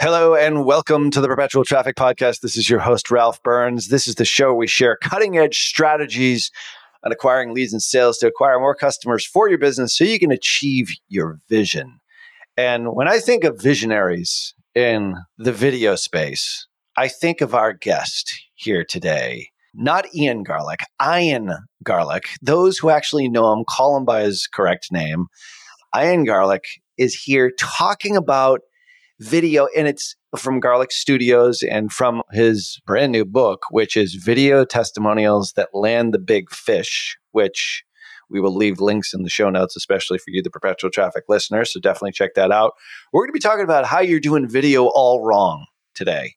Hello and welcome to the Perpetual Traffic Podcast. This is your host, Ralph Burns. This is the show we share cutting edge strategies on acquiring leads and sales to acquire more customers for your business so you can achieve your vision. And when I think of visionaries in the video space, I think of our guest here today not Ian Garlic, Ian Garlic. Those who actually know him call him by his correct name. Ian Garlic is here talking about video, and it's from Garlic Studios and from his brand new book, which is Video Testimonials That Land the Big Fish, which we will leave links in the show notes, especially for you, the perpetual traffic listener. So definitely check that out. We're going to be talking about how you're doing video all wrong today.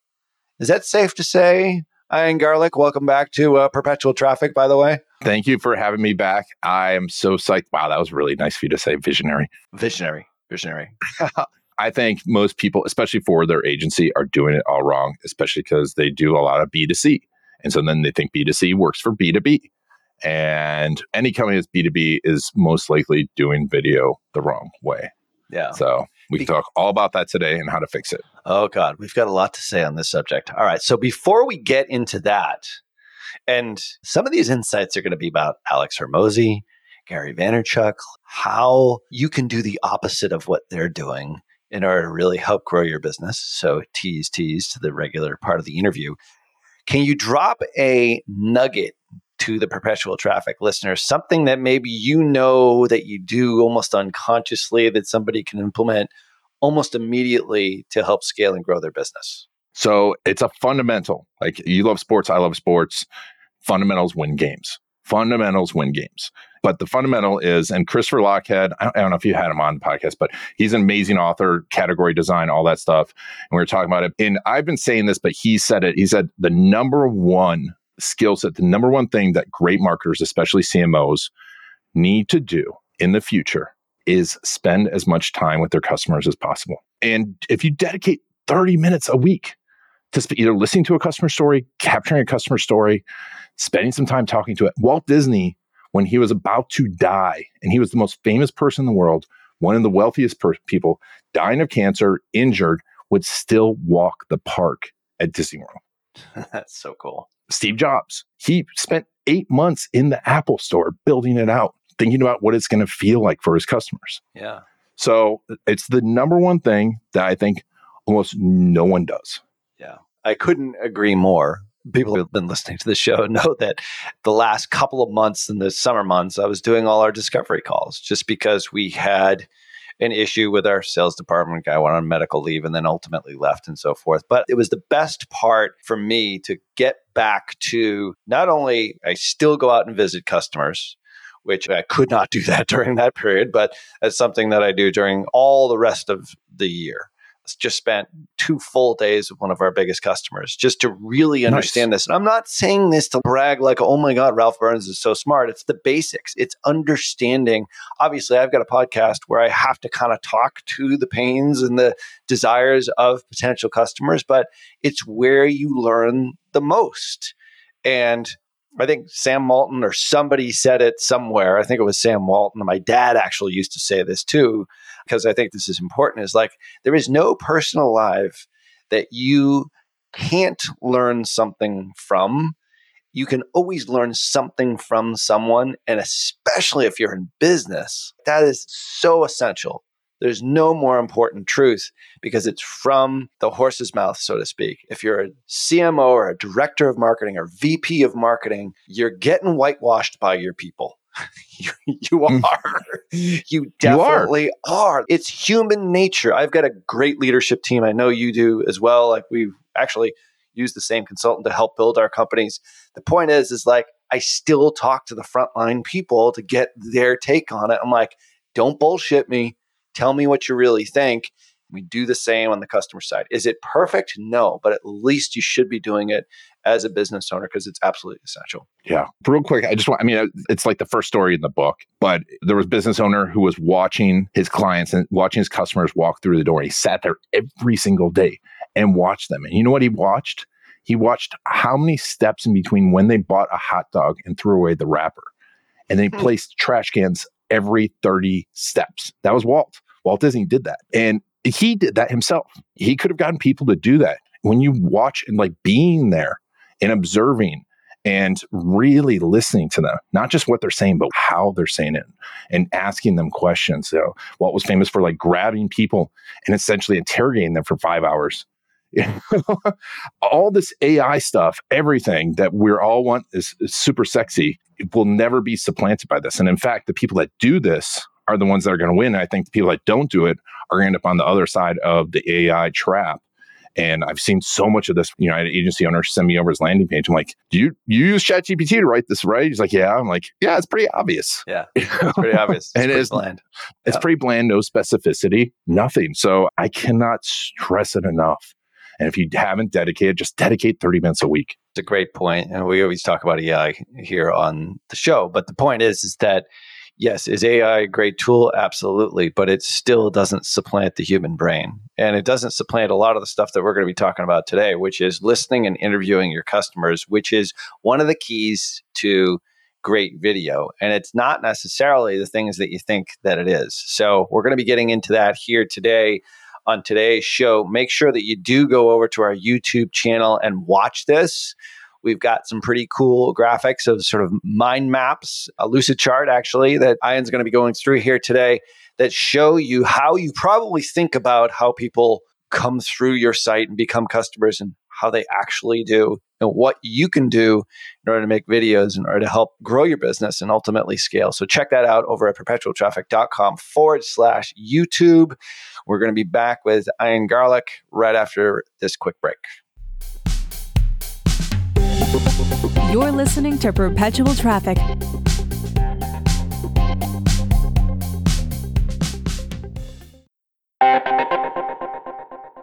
Is that safe to say? Ian Garlic, welcome back to uh, Perpetual Traffic, by the way. Thank you for having me back. I am so psyched. Wow, that was really nice for you to say visionary. Visionary. Visionary. I think most people, especially for their agency, are doing it all wrong, especially because they do a lot of B2C. And so then they think B2C works for B2B. And any company that's B2B is most likely doing video the wrong way. Yeah. So we can talk all about that today and how to fix it. Oh, God. We've got a lot to say on this subject. All right. So before we get into that, and some of these insights are going to be about Alex Hormozi, Gary Vaynerchuk, how you can do the opposite of what they're doing in order to really help grow your business. So tease, tease to the regular part of the interview. Can you drop a nugget to the perpetual traffic listeners, something that maybe you know that you do almost unconsciously that somebody can implement almost immediately to help scale and grow their business? So it's a fundamental. Like you love sports, I love sports. Fundamentals win games. Fundamentals win games. But the fundamental is, and Christopher Lochhead, I don't know if you had him on the podcast, but he's an amazing author, category design, all that stuff. And we were talking about it. And I've been saying this, but he said it. He said the number one skill set, the number one thing that great marketers, especially CMOs, need to do in the future is spend as much time with their customers as possible. And if you dedicate 30 minutes a week to sp- either listening to a customer story, capturing a customer story, spending some time talking to it, Walt Disney, when he was about to die, and he was the most famous person in the world, one of the wealthiest per- people, dying of cancer, injured, would still walk the park at Disney World. That's so cool. Steve Jobs, he spent eight months in the Apple store building it out, thinking about what it's going to feel like for his customers. Yeah. So it's the number one thing that I think almost no one does. Yeah. I couldn't agree more. People who have been listening to the show know that the last couple of months in the summer months, I was doing all our discovery calls just because we had an issue with our sales department. Guy went on medical leave and then ultimately left and so forth. But it was the best part for me to get back to not only I still go out and visit customers, which I could not do that during that period, but it's something that I do during all the rest of the year just spent two full days with one of our biggest customers just to really understand nice. this. And I'm not saying this to brag like, oh my God, Ralph Burns is so smart. It's the basics, it's understanding. Obviously, I've got a podcast where I have to kind of talk to the pains and the desires of potential customers, but it's where you learn the most. And I think Sam Walton or somebody said it somewhere. I think it was Sam Walton. My dad actually used to say this too, because I think this is important. Is like there is no person alive that you can't learn something from. You can always learn something from someone. And especially if you're in business, that is so essential there's no more important truth because it's from the horse's mouth, so to speak. If you're a CMO or a director of marketing or VP of marketing, you're getting whitewashed by your people. Mm. you, you are. You definitely you are. are. It's human nature. I've got a great leadership team. I know you do as well. Like we've actually used the same consultant to help build our companies. The point is, is like I still talk to the frontline people to get their take on it. I'm like, don't bullshit me. Tell me what you really think. We do the same on the customer side. Is it perfect? No, but at least you should be doing it as a business owner because it's absolutely essential. Yeah. Real quick, I just want, I mean, it's like the first story in the book, but there was a business owner who was watching his clients and watching his customers walk through the door. He sat there every single day and watched them. And you know what he watched? He watched how many steps in between when they bought a hot dog and threw away the wrapper. And they he hmm. placed trash cans every 30 steps. That was Walt. Walt Disney did that. And he did that himself. He could have gotten people to do that. When you watch and like being there and observing and really listening to them, not just what they're saying, but how they're saying it and asking them questions. So, Walt was famous for like grabbing people and essentially interrogating them for five hours. all this AI stuff, everything that we're all want is, is super sexy, will never be supplanted by this. And in fact, the people that do this are the ones that are going to win. I think the people that don't do it are going to end up on the other side of the AI trap. And I've seen so much of this. You know, I had an agency owner send me over his landing page. I'm like, "Do you you use ChatGPT to write this, right?" He's like, "Yeah." I'm like, "Yeah, it's pretty obvious." Yeah, it's pretty obvious. It's and it's bland. It's yeah. pretty bland, no specificity, nothing. So I cannot stress it enough. And if you haven't dedicated, just dedicate 30 minutes a week. It's a great point, and we always talk about AI here on the show. But the point is, is that yes, is AI a great tool? Absolutely. But it still doesn't supplant the human brain. And it doesn't supplant a lot of the stuff that we're going to be talking about today, which is listening and interviewing your customers, which is one of the keys to great video. And it's not necessarily the things that you think that it is. So we're going to be getting into that here today on today's show. Make sure that you do go over to our YouTube channel and watch this. We've got some pretty cool graphics of sort of mind maps, a lucid chart actually, that Ian's going to be going through here today that show you how you probably think about how people come through your site and become customers and how they actually do and what you can do in order to make videos in order to help grow your business and ultimately scale. So check that out over at perpetualtraffic.com forward slash YouTube. We're going to be back with Ian Garlic right after this quick break. You're listening to Perpetual Traffic.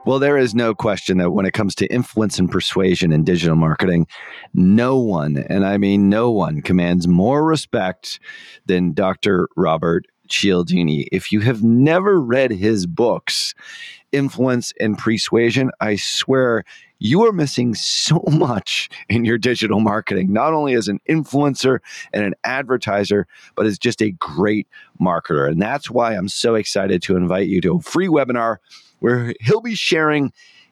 Well, there is no question that when it comes to influence and persuasion in digital marketing, no one, and I mean no one, commands more respect than Dr. Robert Cialdini. If you have never read his books, Influence and Persuasion, I swear you are missing so much in your digital marketing, not only as an influencer and an advertiser, but as just a great marketer. And that's why I'm so excited to invite you to a free webinar where he'll be sharing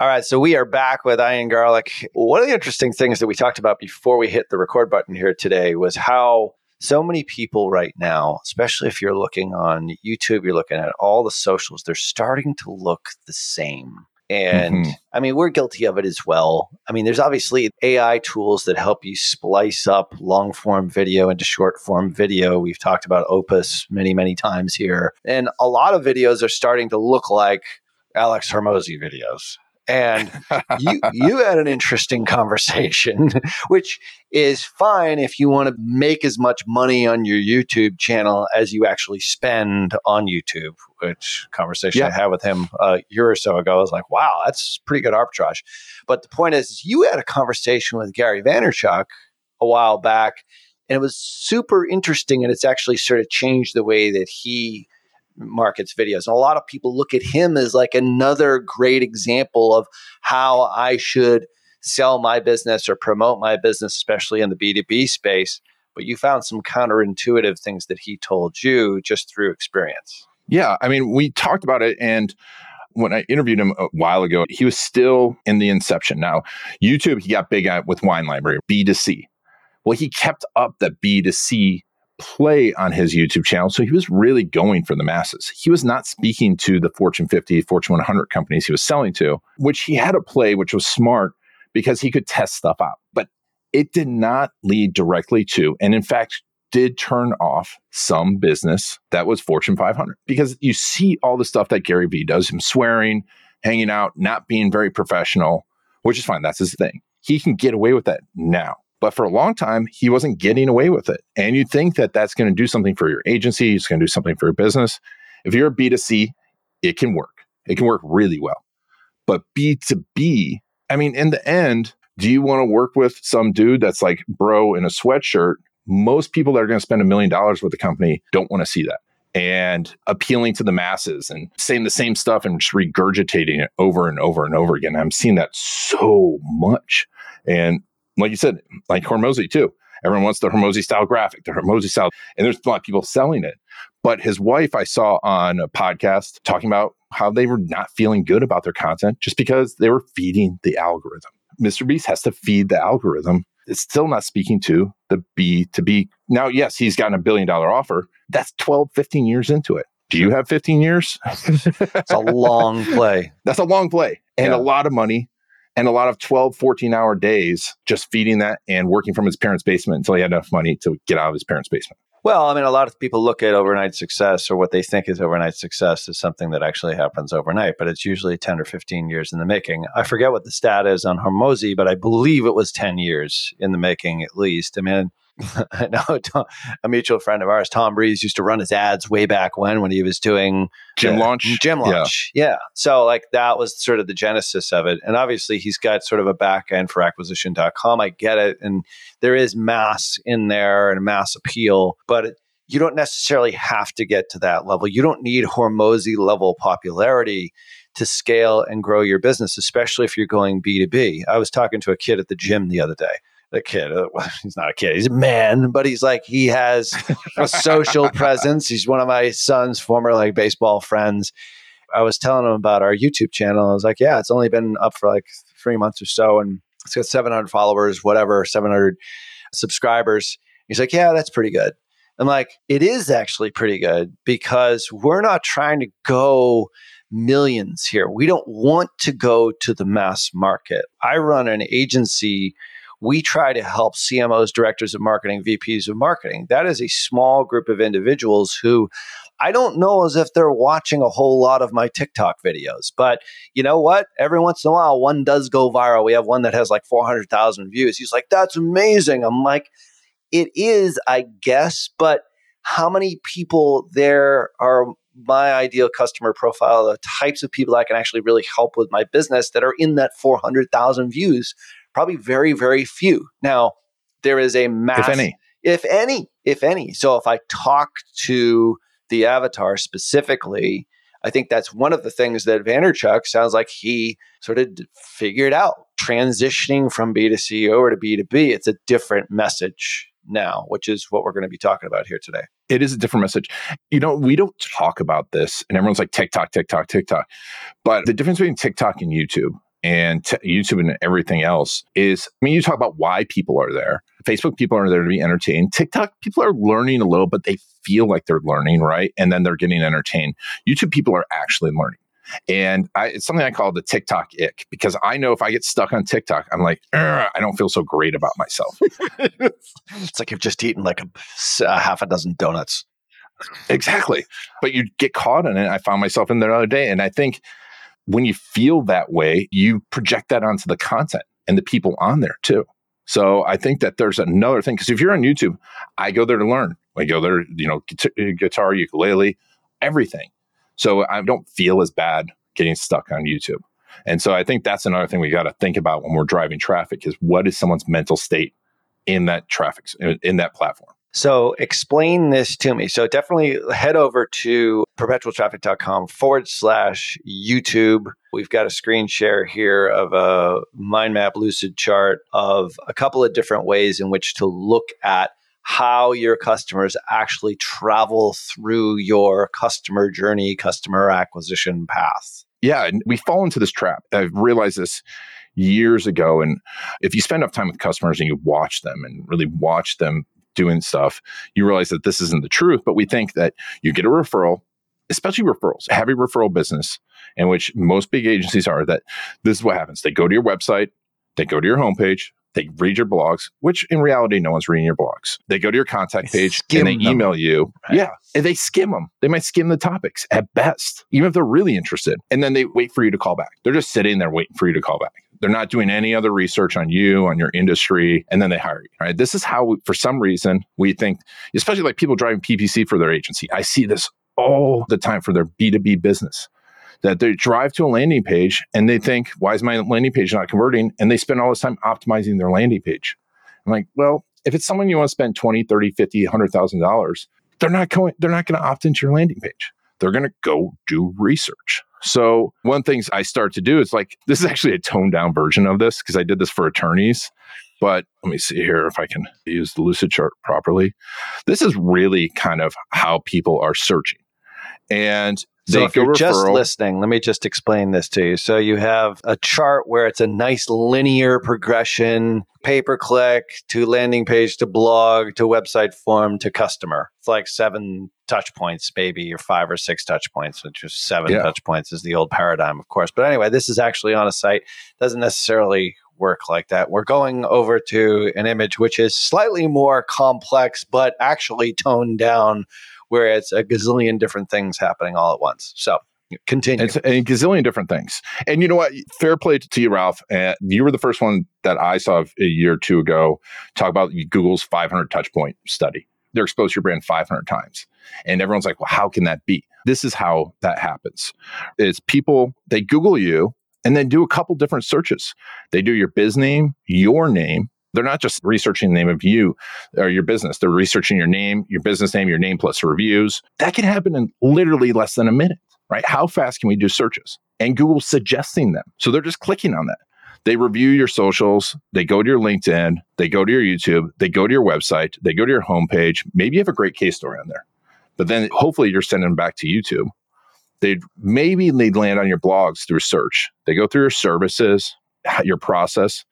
All right, so we are back with Ian Garlic. One of the interesting things that we talked about before we hit the record button here today was how so many people right now, especially if you're looking on YouTube, you're looking at all the socials, they're starting to look the same. And mm-hmm. I mean, we're guilty of it as well. I mean, there's obviously AI tools that help you splice up long form video into short form video. We've talked about Opus many, many times here. And a lot of videos are starting to look like Alex Hormozi videos and you you had an interesting conversation which is fine if you want to make as much money on your YouTube channel as you actually spend on YouTube which conversation yeah. I had with him uh, a year or so ago I was like wow that's pretty good arbitrage but the point is you had a conversation with Gary Vaynerchuk a while back and it was super interesting and it's actually sort of changed the way that he markets videos. And a lot of people look at him as like another great example of how I should sell my business or promote my business, especially in the B2B space. But you found some counterintuitive things that he told you just through experience. Yeah. I mean, we talked about it and when I interviewed him a while ago, he was still in the inception. Now, YouTube, he got big at with Wine Library, B2C. Well, he kept up the B2C play on his YouTube channel. So he was really going for the masses. He was not speaking to the Fortune 50, Fortune 100 companies he was selling to, which he had a play which was smart because he could test stuff out. But it did not lead directly to, and in fact, did turn off some business that was Fortune 500 because you see all the stuff that Gary Vee does, him swearing, hanging out, not being very professional, which is fine. That's his thing. He can get away with that now. But for a long time, he wasn't getting away with it. And you'd think that that's going to do something for your agency, it's going to do something for your business. If you're a B2C, it can work. It can work really well. But B2B, I mean, in the end, do you want to work with some dude that's like bro in a sweatshirt? Most people that are going to spend a million dollars with the company don't want to see that. And appealing to the masses and saying the same stuff and just regurgitating it over and over and over again. I'm seeing that so much. And like you said, like Hormozi too. Everyone wants the Hormozi style graphic, the Hormozi style, and there's a lot of people selling it. But his wife, I saw on a podcast talking about how they were not feeling good about their content just because they were feeding the algorithm. Mr. Beast has to feed the algorithm. It's still not speaking to the B to B. Now, yes, he's gotten a billion dollar offer. That's 12, 15 years into it. Do you have 15 years? it's a long play. That's a long play and yeah. a lot of money and a lot of 12, 14 hour days just feeding that and working from his parents' basement until he had enough money to get out of his parents' basement. Well, I mean, a lot of people look at overnight success or what they think is overnight success as something that actually happens overnight, but it's usually 10 or 15 years in the making. I forget what the stat is on Hormozi, but I believe it was 10 years in the making at least. I mean, I know Tom, a mutual friend of ours, Tom Breeze, used to run his ads way back when when he was doing gym launch. Gym launch, yeah. yeah. So like that was sort of the genesis of it, and obviously he's got sort of a back end for acquisition.com. I get it, and there is mass in there and mass appeal, but. you don't necessarily have to get to that level. You don't need Hormozi level popularity to scale and grow your business, especially if you're going B2B. I was talking to a kid at the gym the other day a kid. Uh, well, he's not a kid. He's a man, but he's like he has a social presence. He's one of my son's former like baseball friends. I was telling him about our YouTube channel. I was like, yeah, it's only been up for like three months or so, and it's got 700 followers, whatever, 700 subscribers. He's like, yeah, that's pretty good. I'm like, it is actually pretty good because we're not trying to go millions here. We don't want to go to the mass market. I run an agency we try to help CMOs, directors of marketing, VPs of marketing. That is a small group of individuals who I don't know as if they're watching a whole lot of my TikTok videos, but you know what? Every once in a while, one does go viral. We have one that has like 400,000 views. He's like, that's amazing. I'm like, it is, I guess, but how many people there are my ideal customer profile, the types of people I can actually really help with my business that are in that 400,000 views Probably very, very few. Now, there is a mass, if any, if any, if any. So if I talk to the avatar specifically, I think that's one of the things that Vaynerchuk sounds like he sort of figured out. Transitioning from B2C over to B2B, it's a different message now, which is what we're going to be talking about here today. It is a different message. You know, we don't talk about this, and everyone's like TikTok, TikTok, TikTok. But the difference between TikTok and YouTube and t- YouTube and everything else is, I mean, you talk about why people are there. Facebook people are there to be entertained. TikTok people are learning a little, but they feel like they're learning, right? And then they're getting entertained. YouTube people are actually learning. And I, it's something I call the TikTok ick because I know if I get stuck on TikTok, I'm like, I don't feel so great about myself. it's like you've just eaten like a, a half a dozen donuts. Exactly. But you get caught in it. I found myself in there the other day. And I think when you feel that way, you project that onto the content and the people on there too. So I think that there's another thing because if you're on YouTube, I go there to learn. I go there, you know, guitar, ukulele, everything. So I don't feel as bad getting stuck on YouTube. And so I think that's another thing we got to think about when we're driving traffic is what is someone's mental state in that traffic in that platform. So explain this to me. So definitely head over to perpetualtraffic.com forward slash YouTube. We've got a screen share here of a mind map lucid chart of a couple of different ways in which to look at how your customers actually travel through your customer journey, customer acquisition path. Yeah, and we fall into this trap. I've realized this years ago. And if you spend enough time with customers and you watch them and really watch them doing stuff, you realize that this isn't the truth. But we think that you get a referral, especially referrals, heavy referral business, in which most big agencies are, that this is what happens. They go to your website, they go to your homepage, they read your blogs, which in reality, no one's reading your blogs. They go to your contact page and they email you. Right. Yeah. And they skim them. They might skim the topics at best, even if they're really interested. And then they wait for you to call back. They're just sitting there waiting for you to call back. They're not doing any other research on you, on your industry, and then they hire you. Right. This is how, we, for some reason, we think, especially like people driving PPC for their agency. I see this all the time for their B2B business that they drive to a landing page and they think, why is my landing page not converting? And they spend all this time optimizing their landing page. I'm like, well, if it's someone you want to spend 20, 30, 50, $100,000, they're not going, they're not going to opt into your landing page. They're going to go do research. So one things I start to do is like, this is actually a toned down version of this because I did this for attorneys. But let me see here if I can use the Lucid chart properly. This is really kind of how people are searching. And so if you're just listening, let me just explain this to you. So you have a chart where it's a nice linear progression, pay per click to landing page to blog to website form to customer. It's like seven touch points, maybe, or five or six touch points, which is seven yeah. touch points is the old paradigm, of course. But anyway, this is actually on a site. Doesn't necessarily work like that. We're going over to an image which is slightly more complex, but actually toned down where it's a gazillion different things happening all at once. So continue. It's a gazillion different things. And you know what? Fair play to you, Ralph. Uh, you were the first one that I saw a year or two ago talk about Google's 500 touch point study. They're exposed to your brand 500 times. And everyone's like, well, how can that be? This is how that happens. It's people, they Google you and then do a couple different searches. They do your biz name, your name, they're not just researching the name of you or your business. They're researching your name, your business name, your name plus reviews. That can happen in literally less than a minute, right? How fast can we do searches? And Google's suggesting them. So they're just clicking on that. They review your socials, they go to your LinkedIn, they go to your YouTube, they go to your website, they go to your homepage. Maybe you have a great case story on there. But then hopefully you're sending them back to YouTube. They'd maybe they'd land on your blogs through search. They go through your services, your process.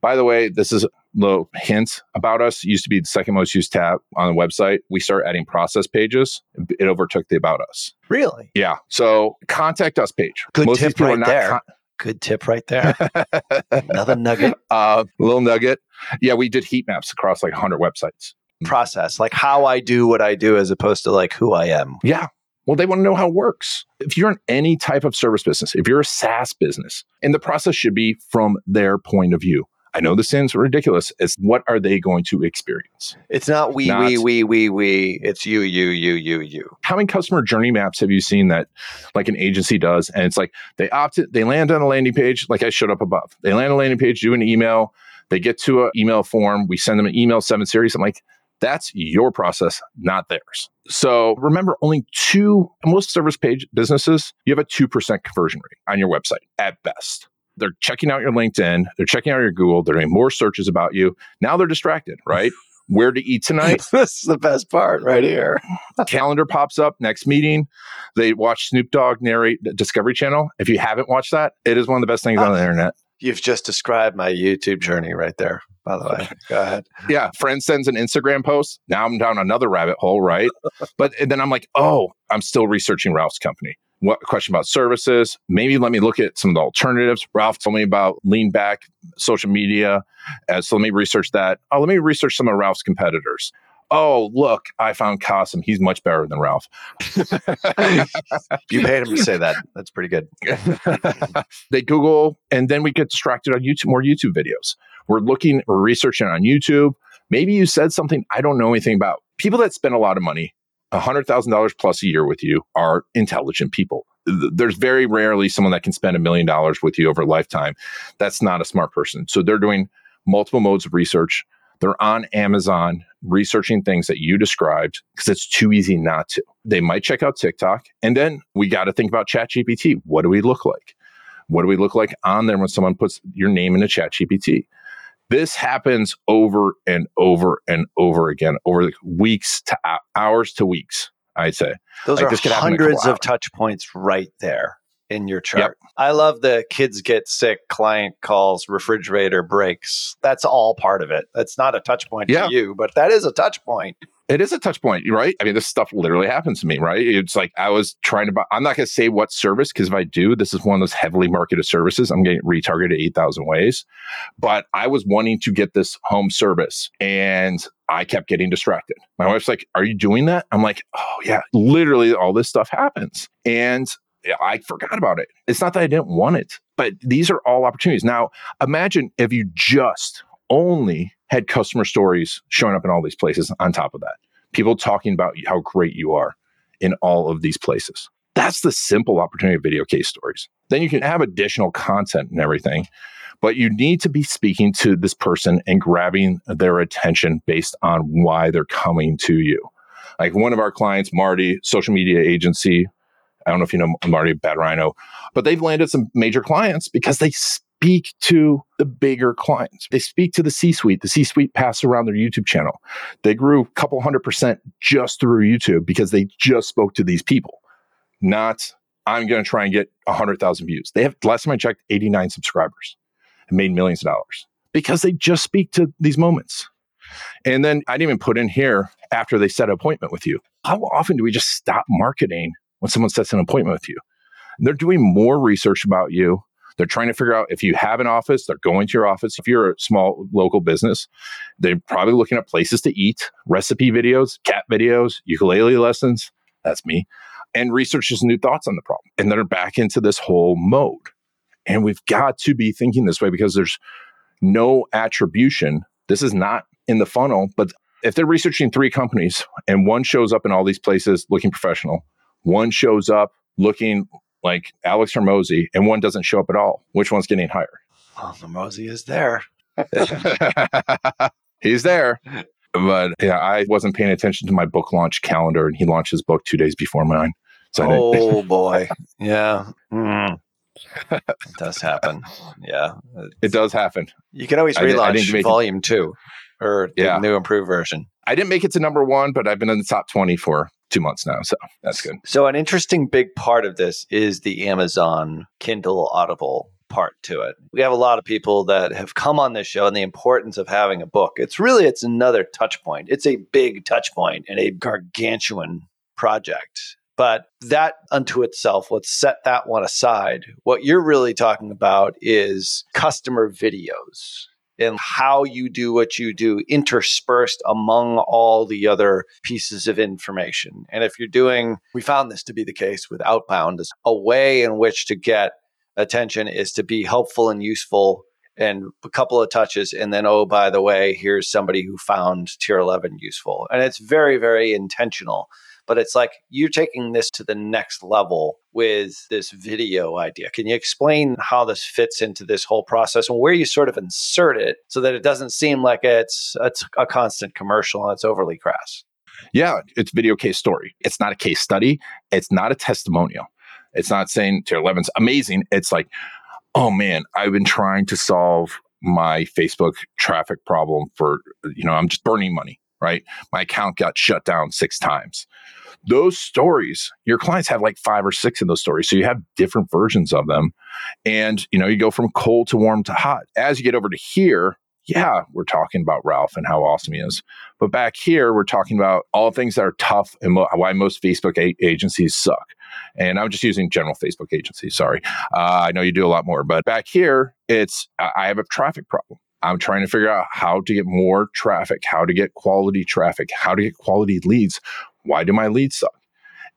By the way, this is a little hint about us. It used to be the second most used tab on the website. We start adding process pages. It overtook the about us. Really? Yeah. So contact us page. Good most tip right there. Con- Good tip right there. Another nugget. Uh, little nugget. Yeah, we did heat maps across like 100 websites. Process, like how I do what I do as opposed to like who I am. Yeah. Well, they want to know how it works. If you're in any type of service business, if you're a SaaS business, and the process should be from their point of view. I know this sounds ridiculous. It's what are they going to experience? It's not we, not, we, we, we, we. It's you, you, you, you, you. How many customer journey maps have you seen that like an agency does? And it's like they opt it, they land on a landing page, like I showed up above. They land on a landing page, do an email, they get to an email form, we send them an email seven series. I'm like, that's your process, not theirs. So remember, only two, most service page businesses, you have a 2% conversion rate on your website at best they're checking out your LinkedIn, they're checking out your Google, they're doing more searches about you. Now they're distracted, right? Where to eat tonight? this is the best part right here. Calendar pops up, next meeting. They watch Snoop Dogg narrate Discovery Channel. If you haven't watched that, it is one of the best things on the ah, internet. You've just described my YouTube journey right there, by the way. Go ahead. Yeah. Friend sends an Instagram post. Now I'm down another rabbit hole, right? but then I'm like, oh, I'm still researching Ralph's company what question about services. Maybe let me look at some of the alternatives. Ralph told me about lean back social media. Uh, so let me research that. Oh, let me research some of Ralph's competitors. Oh, look, I found Kasim. He's much better than Ralph. you paid him to say that. That's pretty good. they Google, and then we get distracted on YouTube, more YouTube videos. We're looking, we're researching on YouTube. Maybe you said something I don't know anything about. People that spend a lot of money $100,000 plus a year with you are intelligent people. There's very rarely someone that can spend a million dollars with you over a lifetime. That's not a smart person. So they're doing multiple modes of research. They're on Amazon researching things that you described because it's too easy not to. They might check out TikTok. And then we got to think about ChatGPT. What do we look like? What do we look like on there when someone puts your name into ChatGPT? This happens over and over and over again over weeks to hours to weeks. I'd say those like are hundreds of touch points right there in your chart. Yep. I love the kids get sick, client calls, refrigerator breaks. That's all part of it. That's not a touch point yeah. to you, but that is a touch point it is a touch point, right? I mean, this stuff literally happens to me, right? It's like I was trying to buy, I'm not going to say what service because if I do, this is one of those heavily marketed services. I'm getting retargeted 8,000 ways. But I was wanting to get this home service and I kept getting distracted. My wife's like, Are you doing that? I'm like, Oh, yeah, literally all this stuff happens. And I forgot about it. It's not that I didn't want it, but these are all opportunities. Now, imagine if you just only had customer stories showing up in all these places on top of that. People talking about how great you are in all of these places. That's the simple opportunity of video case stories. Then you can have additional content and everything, but you need to be speaking to this person and grabbing their attention based on why they're coming to you. Like one of our clients, Marty, social media agency. I don't know if you know Marty Bad Rhino, but they've landed some major clients because they speak to the bigger clients. They speak to the C suite. The C suite passed around their YouTube channel. They grew a couple hundred percent just through YouTube because they just spoke to these people, not I'm going to try and get 100,000 views. They have, last time I checked, 89 subscribers and made millions of dollars because they just speak to these moments. And then I didn't even put in here after they set an appointment with you. How often do we just stop marketing when someone sets an appointment with you? They're doing more research about you they're trying to figure out if you have an office, they're going to your office. If you're a small local business, they're probably looking at places to eat, recipe videos, cat videos, ukulele lessons. That's me. And researches new thoughts on the problem. And they're back into this whole mode. And we've got to be thinking this way because there's no attribution. This is not in the funnel, but if they're researching three companies and one shows up in all these places looking professional, one shows up looking like Alex Hormozi, and one doesn't show up at all. Which one's getting hired? Well, Hormozi is there. He's there. But yeah, I wasn't paying attention to my book launch calendar, and he launched his book two days before mine. So oh boy, yeah, mm. it does happen. Yeah, it does happen. You can always relaunch I volume it. two or the yeah. new improved version. I didn't make it to number one, but I've been in the top twenty for two months now. So that's good. So, an interesting big part of this is the Amazon Kindle Audible part to it. We have a lot of people that have come on this show and the importance of having a book. It's really it's another touch point. It's a big touch point and a gargantuan project. But that unto itself, let's set that one aside. What you're really talking about is customer videos and how you do what you do interspersed among all the other pieces of information. And if you're doing, we found this to be the case with Outbound, is a way in which to get attention is to be helpful and useful and a couple of touches and then oh by the way here's somebody who found tier 11 useful and it's very very intentional but it's like you're taking this to the next level with this video idea. Can you explain how this fits into this whole process and where you sort of insert it so that it doesn't seem like it's, it's a constant commercial and it's overly crass? Yeah, it's video case story. It's not a case study. It's not a testimonial. It's not saying tier 11's amazing. It's like, oh man, I've been trying to solve my Facebook traffic problem for, you know, I'm just burning money, right? My account got shut down six times those stories, your clients have like five or six of those stories. So you have different versions of them. And, you know, you go from cold to warm to hot. As you get over to here, yeah, we're talking about Ralph and how awesome he is. But back here, we're talking about all things that are tough and mo- why most Facebook a- agencies suck. And I'm just using general Facebook agencies. Sorry. Uh, I know you do a lot more, but back here, it's I have a traffic problem. I'm trying to figure out how to get more traffic, how to get quality traffic, how to get quality leads. Why do my leads suck?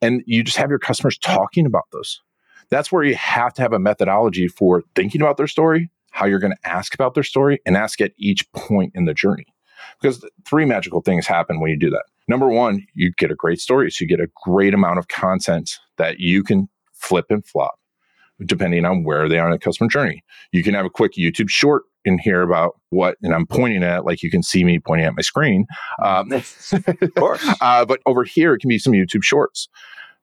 And you just have your customers talking about those. That's where you have to have a methodology for thinking about their story, how you're going to ask about their story, and ask at each point in the journey. Because three magical things happen when you do that. Number one, you get a great story. So you get a great amount of content that you can flip and flop depending on where they are in the customer journey. You can have a quick YouTube short in here about what, and I'm pointing at, like you can see me pointing at my screen. Um, of course. uh, but over here, it can be some YouTube shorts.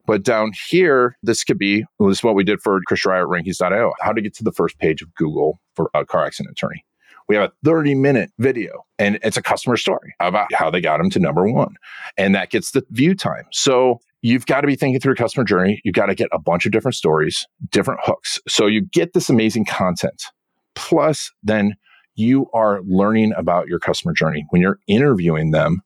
But down here, this could be well, this is what we did for Chris Dreyer at Rankings.io. How to get to the first page of Google for a car accident attorney. We have a 30 minute video and it's a customer story about how they got them to number one. And that gets the view time. So you've got to be thinking through a customer journey. You've got to get a bunch of different stories, different hooks. So you get this amazing content. Plus, then you are learning about your customer journey. When you're interviewing them,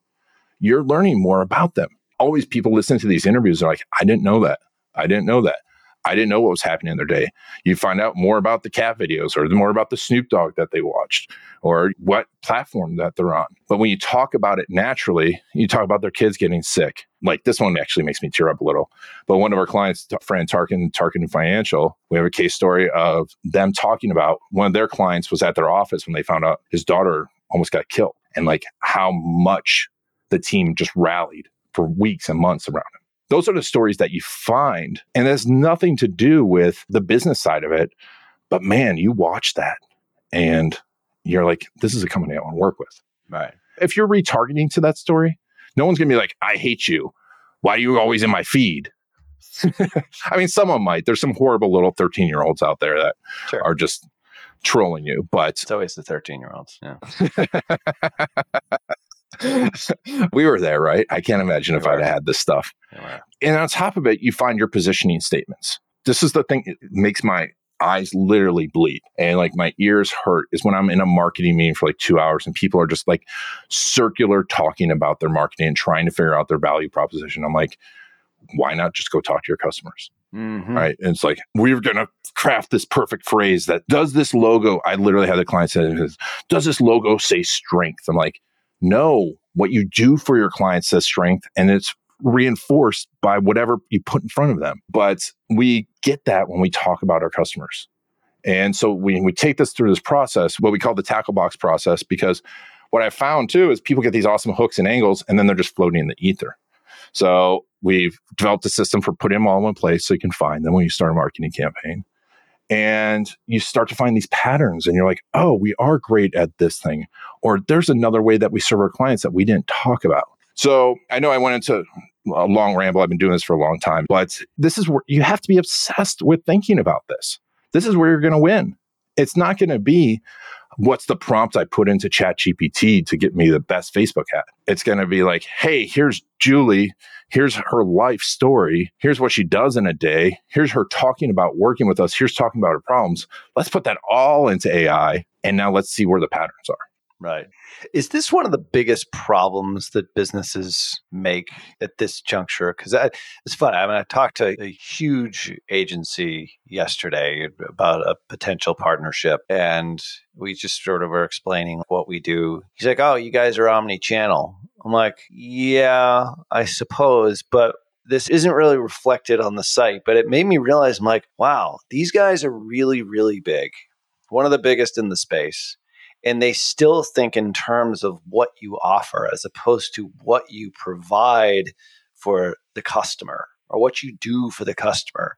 you're learning more about them. Always people listen to these interviews are like, I didn't know that. I didn't know that. I didn't know what was happening in their day. You find out more about the cat videos or more about the Snoop Dogg that they watched or what platform that they're on. But when you talk about it naturally, you talk about their kids getting sick. Like this one actually makes me tear up a little. But one of our clients, Fran Tarkin, Tarkin Financial, we have a case story of them talking about one of their clients was at their office when they found out his daughter almost got killed and like how much the team just rallied for weeks and months around him. Those are the stories that you find, and it has nothing to do with the business side of it. But man, you watch that and you're like, this is a company I want to work with. Right. If you're retargeting to that story, no one's going to be like, I hate you. Why are you always in my feed? I mean, someone might. There's some horrible little 13 year olds out there that Sure. are just trolling you. But It's always the 13 year olds. Yeah. we were there, right? I can't imagine if I'd have had this stuff. And on top of it, you find your positioning statements. This is the thing that makes my eyes literally bleed and like my ears hurt is when I'm in a marketing meeting for like two hours and people are just like circular talking about their marketing and trying to figure out their value proposition. I'm like, why not just go talk to your customers? Mhm. Right. And it's like, we're going to craft this perfect phrase that does this logo. I literally had the client say, does this logo say strength? I'm like, no, what you do for your clients says strength and it's reinforced by whatever you put in front of them. But we get that when we talk about our customers. And so we, we take this through this process, what we call the tackle box process, because what I found too is people get these awesome hooks and angles and then they're just floating in the ether. So we've developed a system for putting them all in one place so you can find them when you start a marketing campaign. And you start to find these patterns, and you're like, oh, we are great at this thing. Or there's another way that we serve our clients that we didn't talk about. So I know I went into a long ramble. I've been doing this for a long time, but this is where you have to be obsessed with thinking about this. This is where you're going to win. It's not going to be what's the prompt I put into ChatGPT to get me the best Facebook ad. It's going to be like, hey, here's Julie. Here's her life story. Here's what she does in a day. Here's her talking about working with us. Here's talking about her problems. Let's put that all into AI. And now let's see where the patterns are. Right. Is this one of the biggest problems that businesses make at this juncture? Because it's funny. I mean, I talked to a huge agency yesterday about a potential partnership, and we just sort of were explaining what we do. He's like, "Oh, you guys are omni-channel." I'm like, "Yeah, I suppose, but." This isn't really reflected on the site, but it made me realize I'm like, wow, these guys are really, really big. One of the biggest in the space and they still think in terms of what you offer as opposed to what you provide for the customer or what you do for the customer.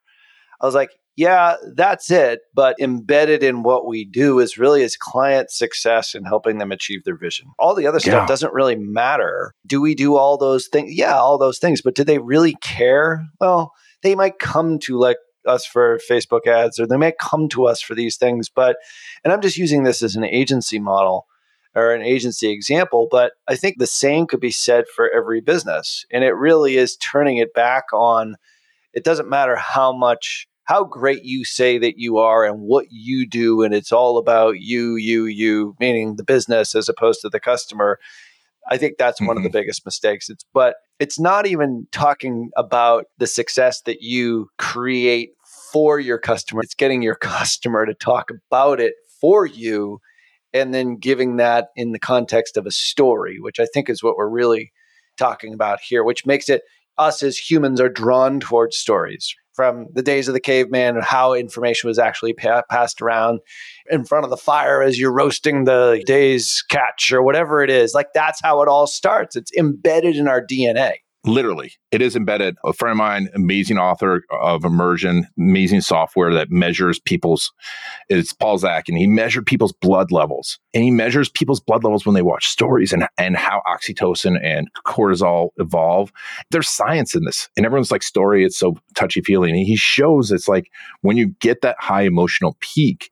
I was like, yeah, that's it. But embedded in what we do is really is client success and helping them achieve their vision. All the other Yeah. stuff doesn't really matter. Do we do all those things? Yeah, all those things. But do they really care? Well, they might come to like us for Facebook ads or they may come to us for these things. But, and I'm just using this as an agency model or an agency example, but I think the same could be said for every business. And it really is turning it back on it doesn't matter how much how great you say that you are and what you do and it's all about you you you meaning the business as opposed to the customer I think that's mm-hmm. one of the mm-hmm. biggest mistakes. It's but it's not even talking about the success that you create for your customer. It's getting your customer to talk about it for you and then giving that in the context of a story, which I think is what we're really talking about here, which makes it us as humans are drawn towards stories from the days of the caveman and how information was actually pa- passed around in front of the fire as you're roasting the day's catch or whatever it is. Like that's how it all starts. It's embedded in our DNA literally it is embedded. A friend of mine amazing author of immersion amazing software that measures people's it's paul zak and he measured people's blood levels. And he measures people's blood levels when they watch stories and, and how oxytocin and cortisol evolve. There's science in this and everyone's like story it's so touchy feely. And he shows it's like when you get that high emotional peak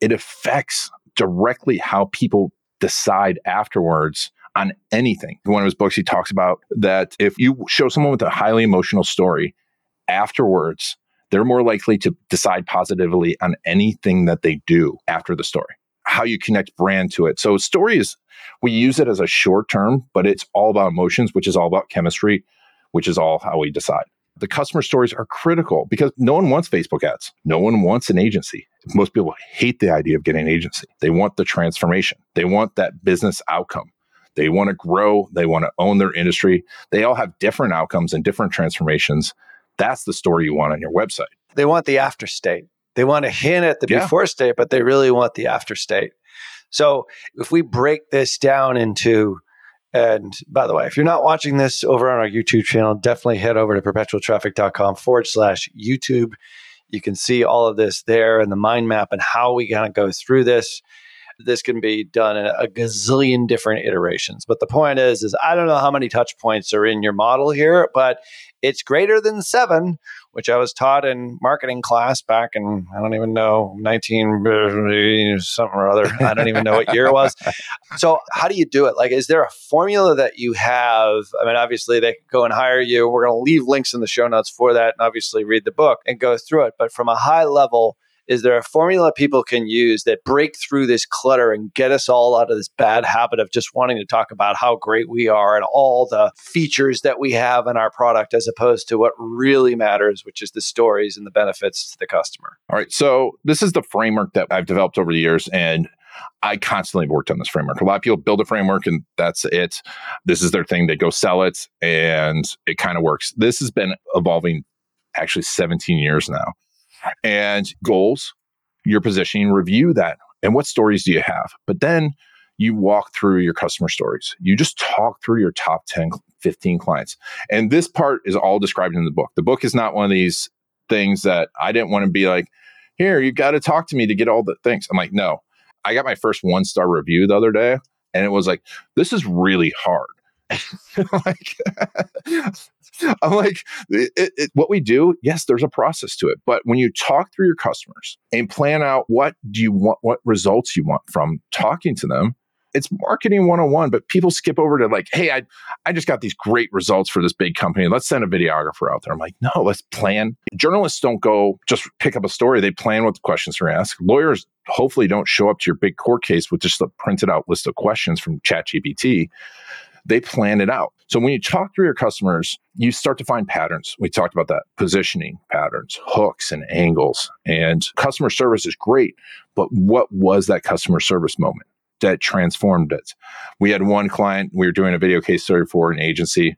it affects directly how people decide afterwards on anything. One of his books, he talks about that if you show someone with a highly emotional story afterwards, they're more likely to decide positively on anything that they do after the story. How you connect brand to it. So, story is, we use it as a short term, but it's all about emotions, which is all about chemistry, which is all how we decide. The customer stories are critical because no one wants Facebook ads. No one wants an agency. Most people hate the idea of getting an agency. They want the transformation, they want that business outcome. They want to grow, they want to own their industry. They all have different outcomes and different transformations. That's the story you want on your website. They want the after state. They want to hint at the yeah. before state, but they really want the after state. So if we break this down into and by the way, if you're not watching this over on our YouTube channel, definitely head over to perpetualtraffic.com forward slash YouTube. You can see all of this there and the mind map and how we kind of go through this this can be done in a gazillion different iterations. But the point is, is I don't know how many touch points are in your model here, but it's greater than seven, which I was taught in marketing class back in, I don't even know, 19 something or other. I don't even know what year it was. So, how do you do it? Like, is there a formula that you have? I mean, obviously, they can go and hire you. We're going to leave links in the show notes for that and obviously read the book and go through it. But from a high level, is there a formula people can use that break through this clutter and get us all out of this bad habit of just wanting to talk about how great we are and all the features that we have in our product as opposed to what really matters, which is the stories and the benefits to the customer? All right. So, this is the framework that I've developed over the years. And I constantly worked on this framework. A lot of people build a framework and that's it. This is their thing. They go sell it and it kind of works. This has been evolving actually 17 years now and goals, your positioning, review that. And what stories do you have? But then you walk through your customer stories. You just talk through your top 10, 15 clients. And this part is all described in the book. The book is not one of these things that I didn't want to be like, here, you got to talk to me to get all the things. I'm like, no. I got my first one star review the other day, and it was like, this is really hard. like, I'm like, it, it, what we do, yes, there's a process to it. But when you talk through your customers and plan out what do you want, what results you want from talking to them, it's marketing 101 but people skip over to like hey i i just got these great results for this big company. Let's send a videographer out there. I'm like no let's plan. Journalists don't go just pick up a story. They plan what the questions are asked lawyers hopefully don't show up to your big court case with just a printed out list of questions from ChatGPT they plan it out. So when you talk to your customers, you start to find patterns. We talked about that positioning patterns, hooks and angles. And customer service is great, but what was that customer service moment that transformed it? We had one client, we were doing a video case study for an agency,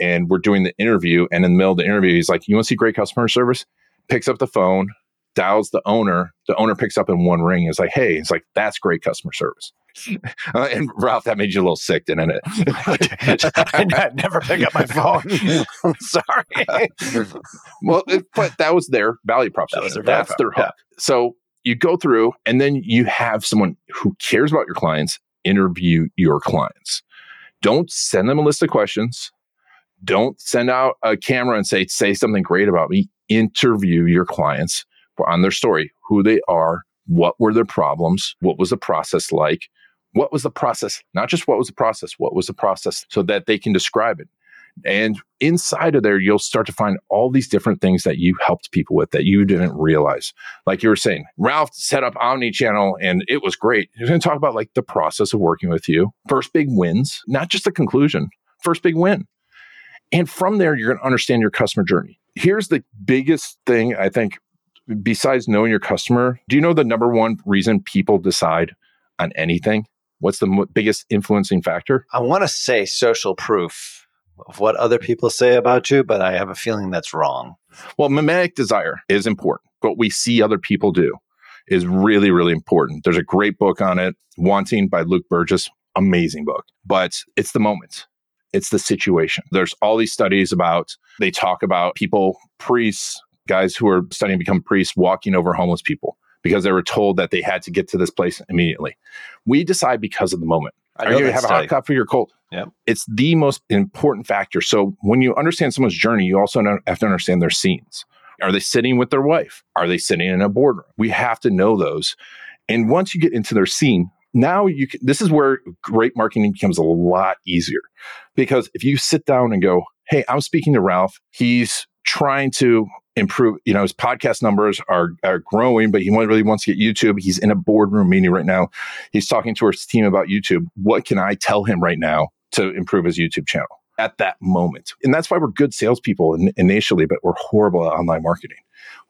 and we're doing the interview. And in the middle of the interview, he's like, You want to see great customer service? Picks up the phone, dials the owner. The owner picks up in one ring. It's like, Hey, it's like, That's great customer service. Uh, and Ralph, that made you a little sick, didn't it? I never pick up my phone. I'm sorry. well, it, but that was their value proposition. That their value That's their hook. Yeah. So you go through, and then you have someone who cares about your clients interview your clients. Don't send them a list of questions. Don't send out a camera and say, say something great about me. Interview your clients on their story, who they are, what were their problems, what was the process like, what was the process? Not just what was the process, what was the process so that they can describe it. And inside of there, you'll start to find all these different things that you helped people with that you didn't realize. Like you were saying, Ralph set up Omni-channel and it was great. He's going to talk about like the process of working with you, first big wins, not just the conclusion, first big win. And from there, you're going to understand your customer journey. Here's the biggest thing I think, besides knowing your customer, do you know the number one reason people decide on anything? What's the mo- biggest influencing factor? I want to say social proof of what other mm. people say about you, but I have a feeling that's wrong. Well, mimetic desire is important. What we see other people do is really, really important. There's a great book on it, Wanting by Luke Burgis. Amazing book. But it's the moment, it's the situation. There's all these studies about, they talk about people, priests, guys who are studying to become priests, walking over homeless people because they were told that they had to get to this place immediately. We decide because of the moment. I Are you going that to have a study. hot coffee or cold? Yep. It's the most important factor. So when you understand someone's journey, you also have to understand their scenes. Are they sitting with their wife? Are they sitting in a boardroom? We have to know those. And once you get into their scene, now you can, this is where great marketing becomes a lot easier. Because if you sit down and go, Hey, I'm speaking to Ralph. He's trying to improve, you know, his podcast numbers are, are growing, but he really wants to get YouTube. He's in a boardroom meeting right now. He's talking to his team about YouTube. What can I tell him right now to improve his YouTube channel at that moment? And that's why we're good salespeople in, initially, but we're horrible at online marketing.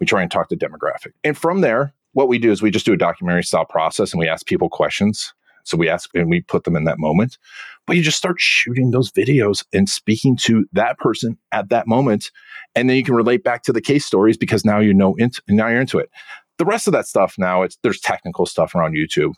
We try and talk to demographic. And from there, what we do is we just do a documentary style process and we ask people questions. So we ask and we put them in that moment. But you just start shooting those videos and speaking to that person at that moment. And then you can relate back to the case stories because now you know into, now you're into it. The rest of that stuff now it's there's technical stuff around YouTube.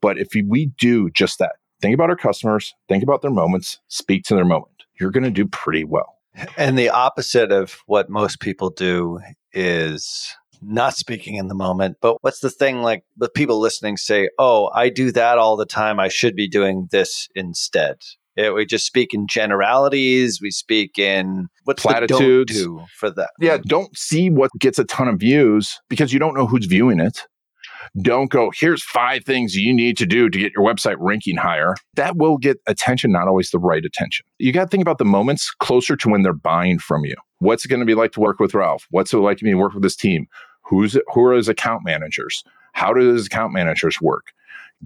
But if we do just that, think about our customers, think about their moments, speak to their moment, you're going to do pretty well. And the opposite of what most people do is not speaking in the moment. But what's the thing like the people listening say, oh, I do that all the time. I should be doing this instead. Yeah, we just speak in generalities. We speak in what's Platitudes. the do for that. Yeah, don't see what gets a ton of views because you don't know who's viewing it. Don't go, here's five things you need to do to get your website ranking higher. That will get attention, not always the right attention. You got to think about the moments closer to when they're buying from you. What's it going to be like to work with Ralph? What's it like to be work with this team? Who's who are his account managers? How do his account managers work?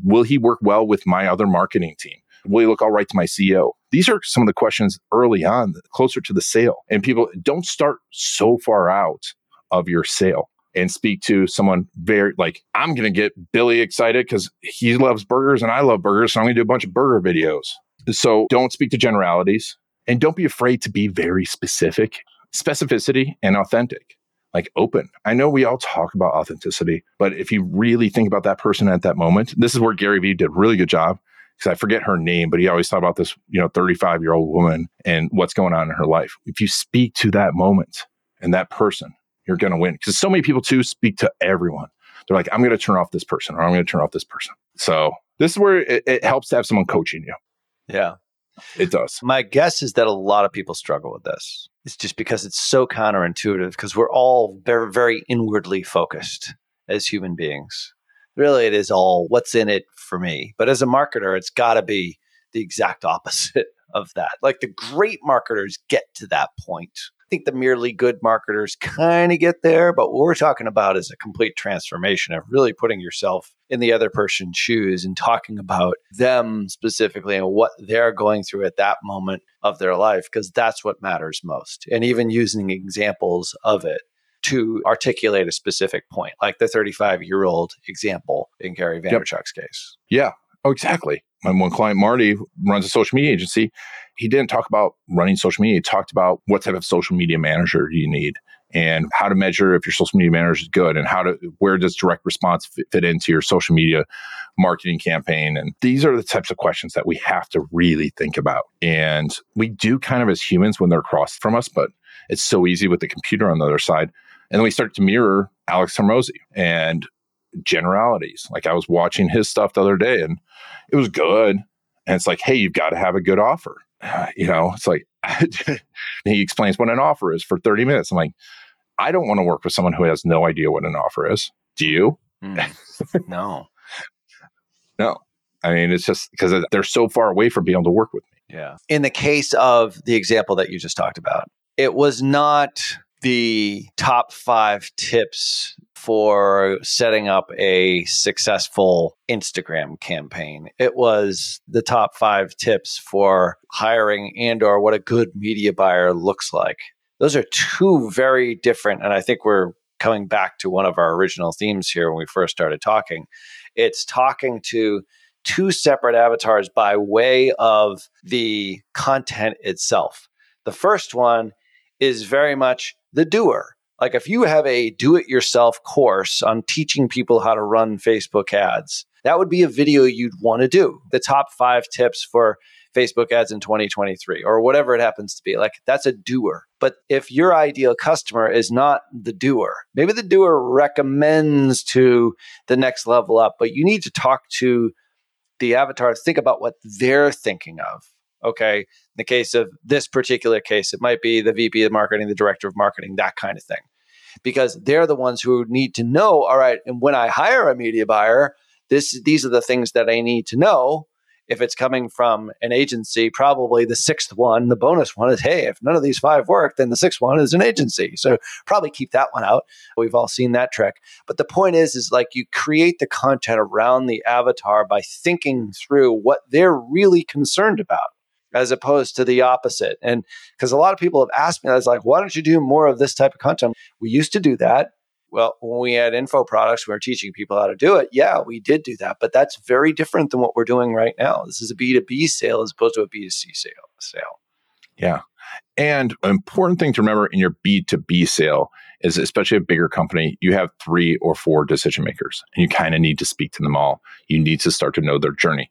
Will he work well with my other marketing team? Will he look all right to my CEO? These are some of the questions early on, closer to the sale. And people don't start so far out of your sale and speak to someone very like, I'm going to get Billy excited because he loves burgers and I love burgers. So I'm going to do a bunch of burger videos. So don't speak to generalities and don't be afraid to be very specific, specificity and authentic, like open. I know we all talk about authenticity, but if you really think about that person at that moment, this is where Gary Vee did a really good job because I forget her name, but he always talked about this, you know, 35 year old woman and what's going on in her life. If you speak to that moment and that person, you're going to win. Because so many people too speak to everyone. They're like, I'm going to turn off this person or I'm going to turn off this person. So this is where it, it helps to have someone coaching you. Yeah. It does. My guess is that a lot of people struggle with this. It's just because it's so counterintuitive because we're all very, very inwardly focused as human beings. Really, it is all what's in it for me. But as a marketer, it's got to be the exact opposite of that. Like the great marketers get to that point. I think the merely good marketers kind of get there, but what we're talking about is a complete transformation of really putting yourself in the other person's shoes and talking about them specifically and what they're going through at that moment of their life, because that's what matters most. And even using examples of it to articulate a specific point, like the 35 year old example in Gary Vaynerchuk's case. Yeah. Oh, exactly. My one client, Marty, runs a social media agency. He didn't talk about running social media. He talked about what type of social media manager do you need and how to measure if your social media manager is good and how to where does direct response fit, into your social media marketing campaign and these are the types of questions that we have to really think about and we do kind of as humans when they're across from us but it's so easy with the computer on the other side and then we start to mirror alex Hormozi and generalities like i was watching his stuff the other day and it was good and it's like hey you've got to have a good offer you know it's like he explains what an offer is for 30 minutes i'm like I don't want to work with someone who has no idea what an offer is. Do you? Mm. no. No. I mean, it's just because they're so far away from being able to work with me. Yeah. In the case of the example that you just talked about, it was not the top five tips for setting up a successful Instagram campaign. It was the top 5 tips for hiring and or what a good media buyer looks like. Those are two very different and I think we're coming back to one of our original themes here when we first started talking. It's talking to two separate avatars by way of the content itself. The first one is very much the doer. Like if you have a do it yourself course on teaching people how to run Facebook ads, that would be a video you'd want to do. The top five tips for Facebook ads in 2023 or whatever it happens to be. Like that's a doer. But if your ideal customer is not the doer, maybe the doer recommends to the next level up, but you need to talk to the avatar, think about what they're thinking of. Okay. In the case of this particular case, it might be the VP of marketing, the director of marketing, that kind of thing. Because they're the ones who need to know, all right, and when I hire a media buyer, this these are the things that I need to know. If it's coming from an agency, probably the sixth one, the bonus one is hey, if none of these five work, then the sixth one is an agency. So probably keep that one out. We've all seen that trick. But the point is, is like you create the content around the avatar by thinking through what they're really concerned about as opposed to the opposite. And because a lot of people have asked me, I was like, why don't you do more of this type of content? We used to do that. Well, when we had info products, we were teaching people how to do it. Yeah, we did do that, but that's very different than what we're doing right now. This is a B2B sale as opposed to a B2C sale. sale. Yeah. And an important thing to remember in your B2B sale is especially a bigger company, you have three or four decision makers and you kind of need to speak to them all. You need to start to know their journey.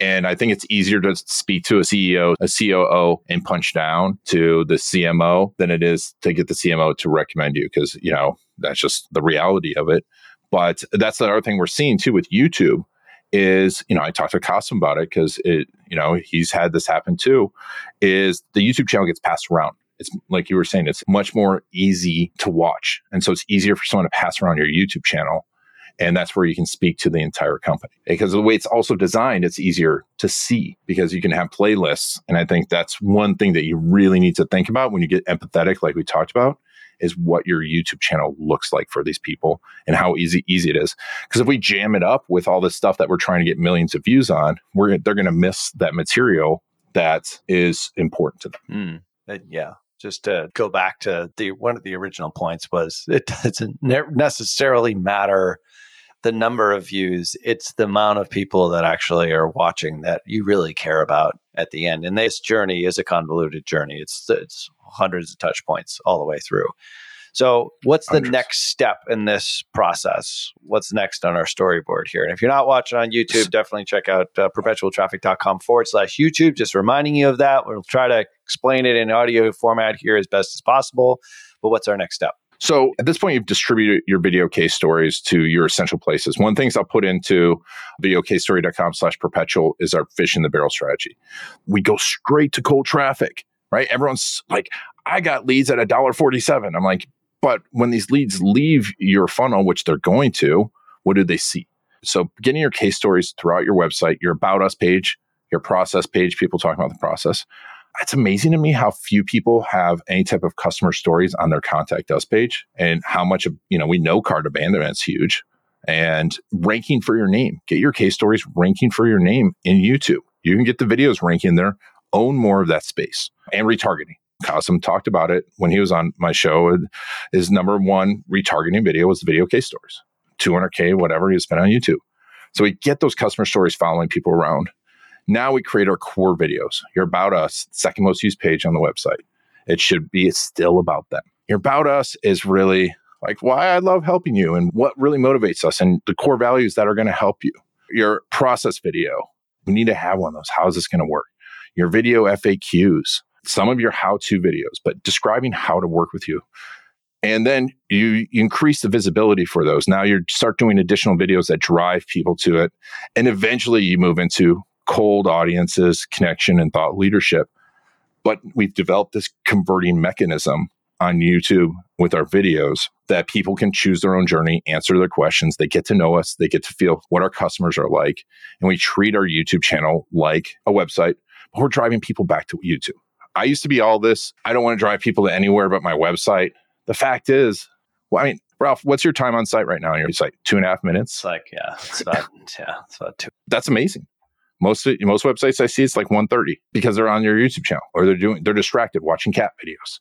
And I think it's easier to speak to a CEO, a COO, and punch down to the CMO than it is to get the CMO to recommend you because, you know, that's just the reality of it. But that's the other thing we're seeing too with YouTube is, you know, I talked to Kasim about it because it, you know, he's had this happen too, is the YouTube channel gets passed around it's like you were saying, it's much more easy to watch. And so it's easier for someone to pass around your YouTube channel. And that's where you can speak to the entire company. Because the way it's also designed, it's easier to see because you can have playlists. And I think that's one thing that you really need to think about when you get empathetic, like we talked about, is what your YouTube channel looks like for these people and how easy easy it is. Because if we jam it up with all this stuff that we're trying to get millions of views on, we're they're going to miss that material that is important to them. Mm, yeah, just to go back to the one of the original points was it doesn't necessarily matter the number of views it's the amount of people that actually are watching that you really care about at the end. And this journey is a convoluted journey. It's it's hundreds of touch points all the way through so, what's the next step in this process? What's next on our storyboard here? And if you're not watching on YouTube, definitely check out uh, perpetualtraffic.com forward slash YouTube. Just reminding you of that. We'll try to explain it in audio format here as best as possible. But what's our next step? So at this point, you've distributed your video case stories to your essential places. One things I'll put into videocasestory.com slash perpetual is our fish in the barrel strategy. We go straight to cold traffic, right? Everyone's like, I got leads at a dollar forty-seven. I'm like, but when these leads leave your funnel, which they're going to, what do they see? So getting your case stories throughout your website, your about us page, your process page, people talking about the process. It's amazing to me how few people have any type of customer stories on their contact us page and how much you know, we know cart abandonment is huge and ranking for your name. Get your case stories ranking for your name in YouTube. You can get the videos ranking there, own more of that space and retargeting. Kasim talked about it when he was on my show. His number one retargeting video was the video case stories, 200K, whatever he spent on YouTube. So we get those customer stories following people around. Now we create our core videos. Your About Us, second most used page on the website. It should be still about them. Your About Us is really like why I love helping you and what really motivates us and the core values that are going to help you. Your process video, we need to have one of those. How is this going to work? Your video FAQs, some of your how to videos, but describing how to work with you. And then you, increase the visibility for those. Now you start doing additional videos that drive people to it. And eventually you move into cold audiences, connection, and thought leadership. But we've developed this converting mechanism on YouTube with our videos that people can choose their own journey, answer their questions. They get to know us, they get to feel what our customers are like. And we treat our YouTube channel like a website but we're driving people back to YouTube. I used to be all this. I don't want to drive people to anywhere but my website. The fact is, well, I mean, Ralph, what's your time on site right now on your site? Two and a half minutes? It's like, yeah, it's about, yeah, it's about two. That's amazing. Most most websites I see it's like 130 because they're on your YouTube channel or they're doing they're distracted watching cat videos.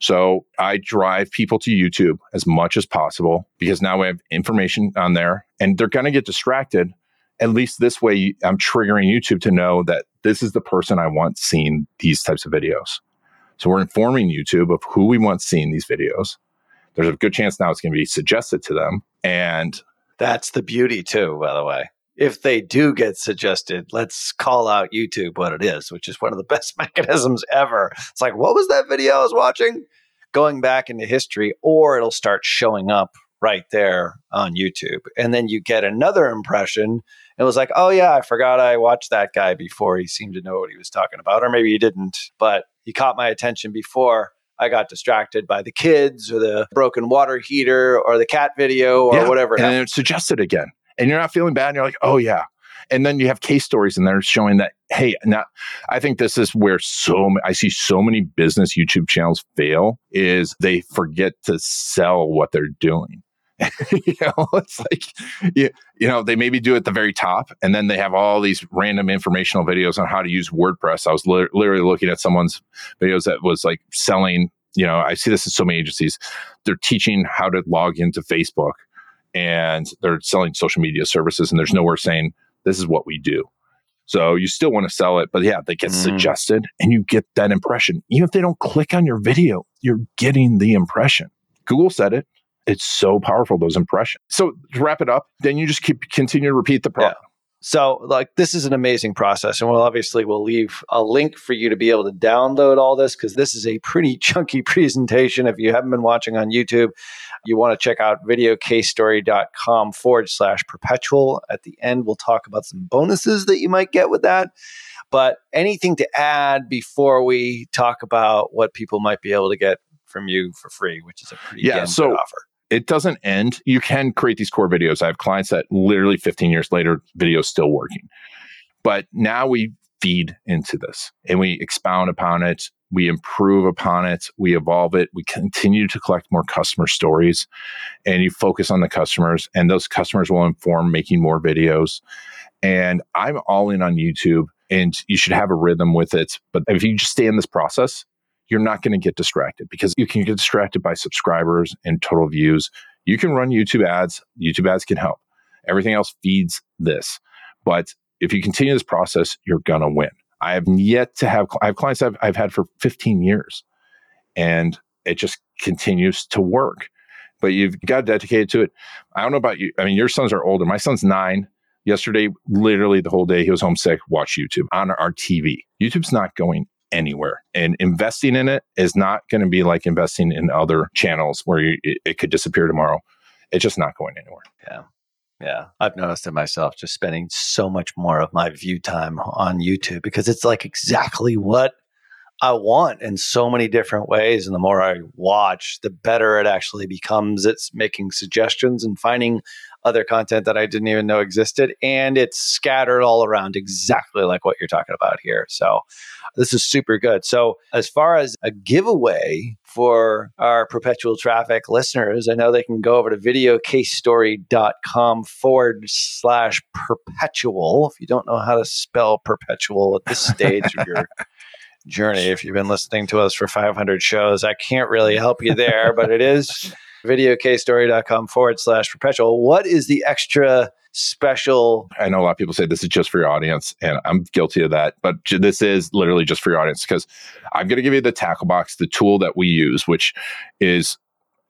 So I drive people to YouTube as much as possible because now we have information on there and they're going to get distracted. At least this way, I'm triggering YouTube to know that this is the person I want seeing these types of videos. So we're informing YouTube of who we want seeing these videos. There's a good chance now it's going to be suggested to them. And that's the beauty, too, by the way if they do get suggested, let's call out YouTube what it is, which is one of the best mechanisms ever. It's like, what was that video I was watching? Going back into history, or it'll start showing up right there on YouTube. And then you get another impression. It was like, oh, yeah, I forgot I watched that guy before. He seemed to know what he was talking about. Or maybe he didn't, but he caught my attention before. I got distracted by the kids or the broken water heater or the cat video or yeah, whatever. And it suggested again and you're not feeling bad and you're like, oh yeah. And then you have case stories in there showing that, hey, now I think this is where so I see so many business YouTube channels fail is they forget to sell what they're doing. you know, it's like you, you know, they maybe do it at the very top and then they have all these random informational videos on how to use WordPress. I was li- literally looking at someone's videos that was like selling, you know, I see this in so many agencies. They're teaching how to log into Facebook and they're selling social media services and there's nowhere saying this is what we do. So you still want to sell it, but yeah, they get mm. suggested and you get that impression. Even if they don't click on your video, you're getting the impression. Google said it. It's so powerful, those impressions. So to wrap it up, then you just keep continue to repeat the process. Yeah. So, like, this is an amazing process. And we'll obviously we'll leave a link for you to be able to download all this because this is a pretty chunky presentation. If you haven't been watching on YouTube, you want to check out videocasestory.com forward slash perpetual. At the end, we'll talk about some bonuses that you might get with that. But anything to add before we talk about what people might be able to get from you for free, which is a pretty yeah, so offer it doesn't end. You can create these core videos. I have clients that literally 15 years later, videos still working. But now we feed into this and we expound upon it. We improve upon it. We evolve it. We continue to collect more customer stories and you focus on the customers, and those customers will inform making more videos. And I'm all in on YouTube, and you should have a rhythm with it. But if you just stay in this process, you're not going to get distracted because you can get distracted by subscribers and total views. You can run YouTube ads, YouTube ads can help. Everything else feeds this. But if you continue this process, you're going to win. I have yet to have, I have clients I've, I've had for 15 years and it just continues to work. But you've got to dedicate to it. I don't know about you. I mean, your sons are older. My son's nine. Yesterday, literally the whole day, he was homesick, watch YouTube on our TV. YouTube's not going anywhere. And investing in it is not going to be like investing in other channels where you, it, it could disappear tomorrow. It's just not going anywhere. Yeah. Yeah, I've noticed it myself just spending so much more of my view time on YouTube because it's like exactly what I want in so many different ways. And the more I watch, the better it actually becomes. It's making suggestions and finding other content that I didn't even know existed. And it's scattered all around exactly like what you're talking about here. So this is super good. So, as far as a giveaway for our perpetual traffic listeners, I know they can go over to videocasestory.com forward slash perpetual. If you don't know how to spell perpetual at this stage of your journey. If you've been listening to us for 500 shows, I can't really help you there, but it is videocasestory.com forward slash perpetual. What is the extra special? I know a lot of people say this is just for your audience, and I'm guilty of that, but this is literally just for your audience because I'm going to give you the tackle box, the tool that we use, which is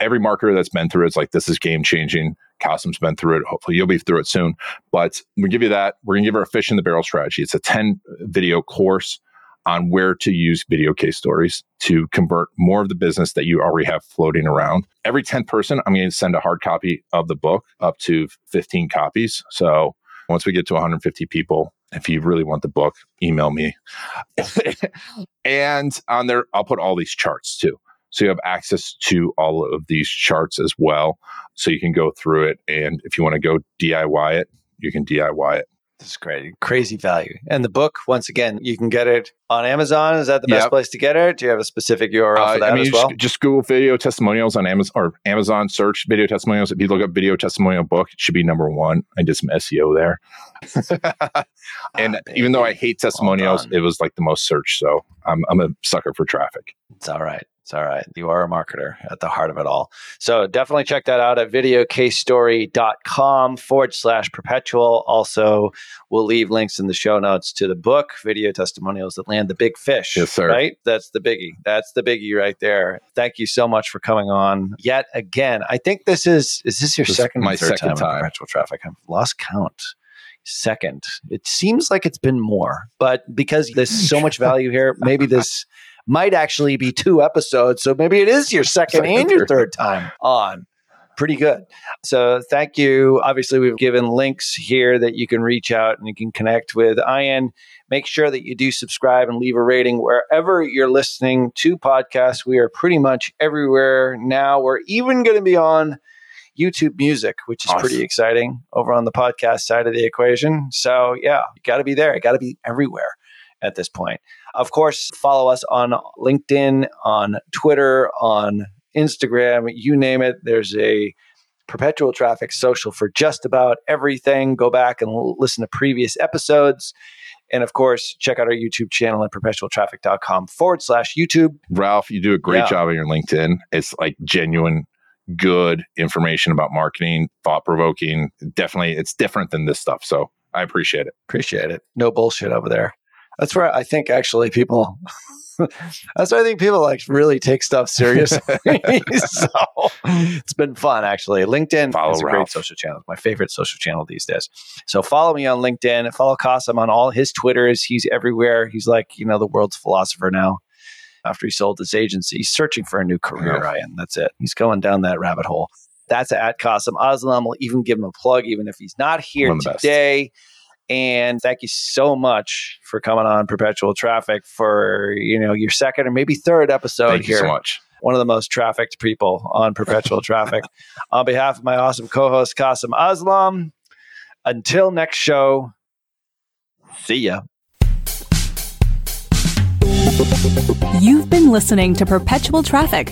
every marketer that's been through it's like this is game changing. Kasim's been through it. Hopefully, you'll be through it soon. But we give you that. We're going to give her a fish in the barrel strategy. It's a 10 video course on where to use video case stories to convert more of the business that you already have floating around. Every 10th person, I'm going to send a hard copy of the book up to 15 copies. So once we get to 150 people, if you really want the book, email me. and on there, I'll put all these charts too. So you have access to all of these charts as well. So you can go through it. And if you want to go DIY it, you can DIY it. That's great. Crazy value. And the book, once again, you can get it on Amazon. Is that the best place to get it? Do you have a specific URL Uh, for that I mean, as well? just, just Google video testimonials on Amazon or Amazon search video testimonials. If you look up video testimonial book, it should be number one. I did some SEO there. and Ah, even though I hate testimonials, done. it was like the most searched. So I'm, I'm a sucker for traffic. It's all right. It's all right. You are a marketer at the heart of it all. So definitely check that out at videocasestory.com forward slash perpetual. Also, we'll leave links in the show notes to the book, Video Testimonials That Land the Big Fish. Yes, sir. Right? That's the biggie. That's the biggie right there. Thank you so much for coming on yet again. I think this is, is this your This is second or my third second time, time. perpetual traffic? I've lost count. Second. It seems like it's been more, but because there's so much value here, maybe this might actually be two episodes. So maybe it is your second and your third. third time on. Pretty good. So thank you. Obviously, we've given links here that you can reach out and you can connect with Ian. Make sure that you do subscribe and leave a rating wherever you're listening to podcasts. We are pretty much everywhere now. We're even going to be on YouTube Music, which is Awesome. pretty exciting over on the podcast side of the equation. So, yeah, you got to be there. You got to be everywhere at this point. Of course, follow us on LinkedIn, on Twitter, on Instagram, you name it. There's a perpetual traffic social for just about everything. Go back and l- listen to previous episodes. And of course, check out our YouTube channel at perpetualtraffic.com forward slash YouTube. Ralph, you do a great Yeah. job on your LinkedIn. It's like genuine, good information about marketing, thought provoking. Definitely, it's different than this stuff. So I appreciate it. Appreciate it. No bullshit over there. That's where I think actually people. That's why I think people like really take stuff seriously. so it's been fun actually. LinkedIn Follow is a great social channel. It's my favorite social channel these days. So follow me on LinkedIn. Follow Kasim on all his Twitters. He's everywhere. He's like you know the world's philosopher now. After he sold his agency, he's searching for a new career. Yeah. Ryan, that's it. He's going down that rabbit hole. That's at Kasim Aslam. We'll even give him a plug, even if he's not here today. best. Today. And thank you so much for coming on Perpetual Traffic for you know your second or maybe third episode Thank here. you so much. One of the most trafficked people on Perpetual Traffic. On behalf of my awesome co-host Kasim Aslam, until next show, see ya. You've been listening to Perpetual Traffic,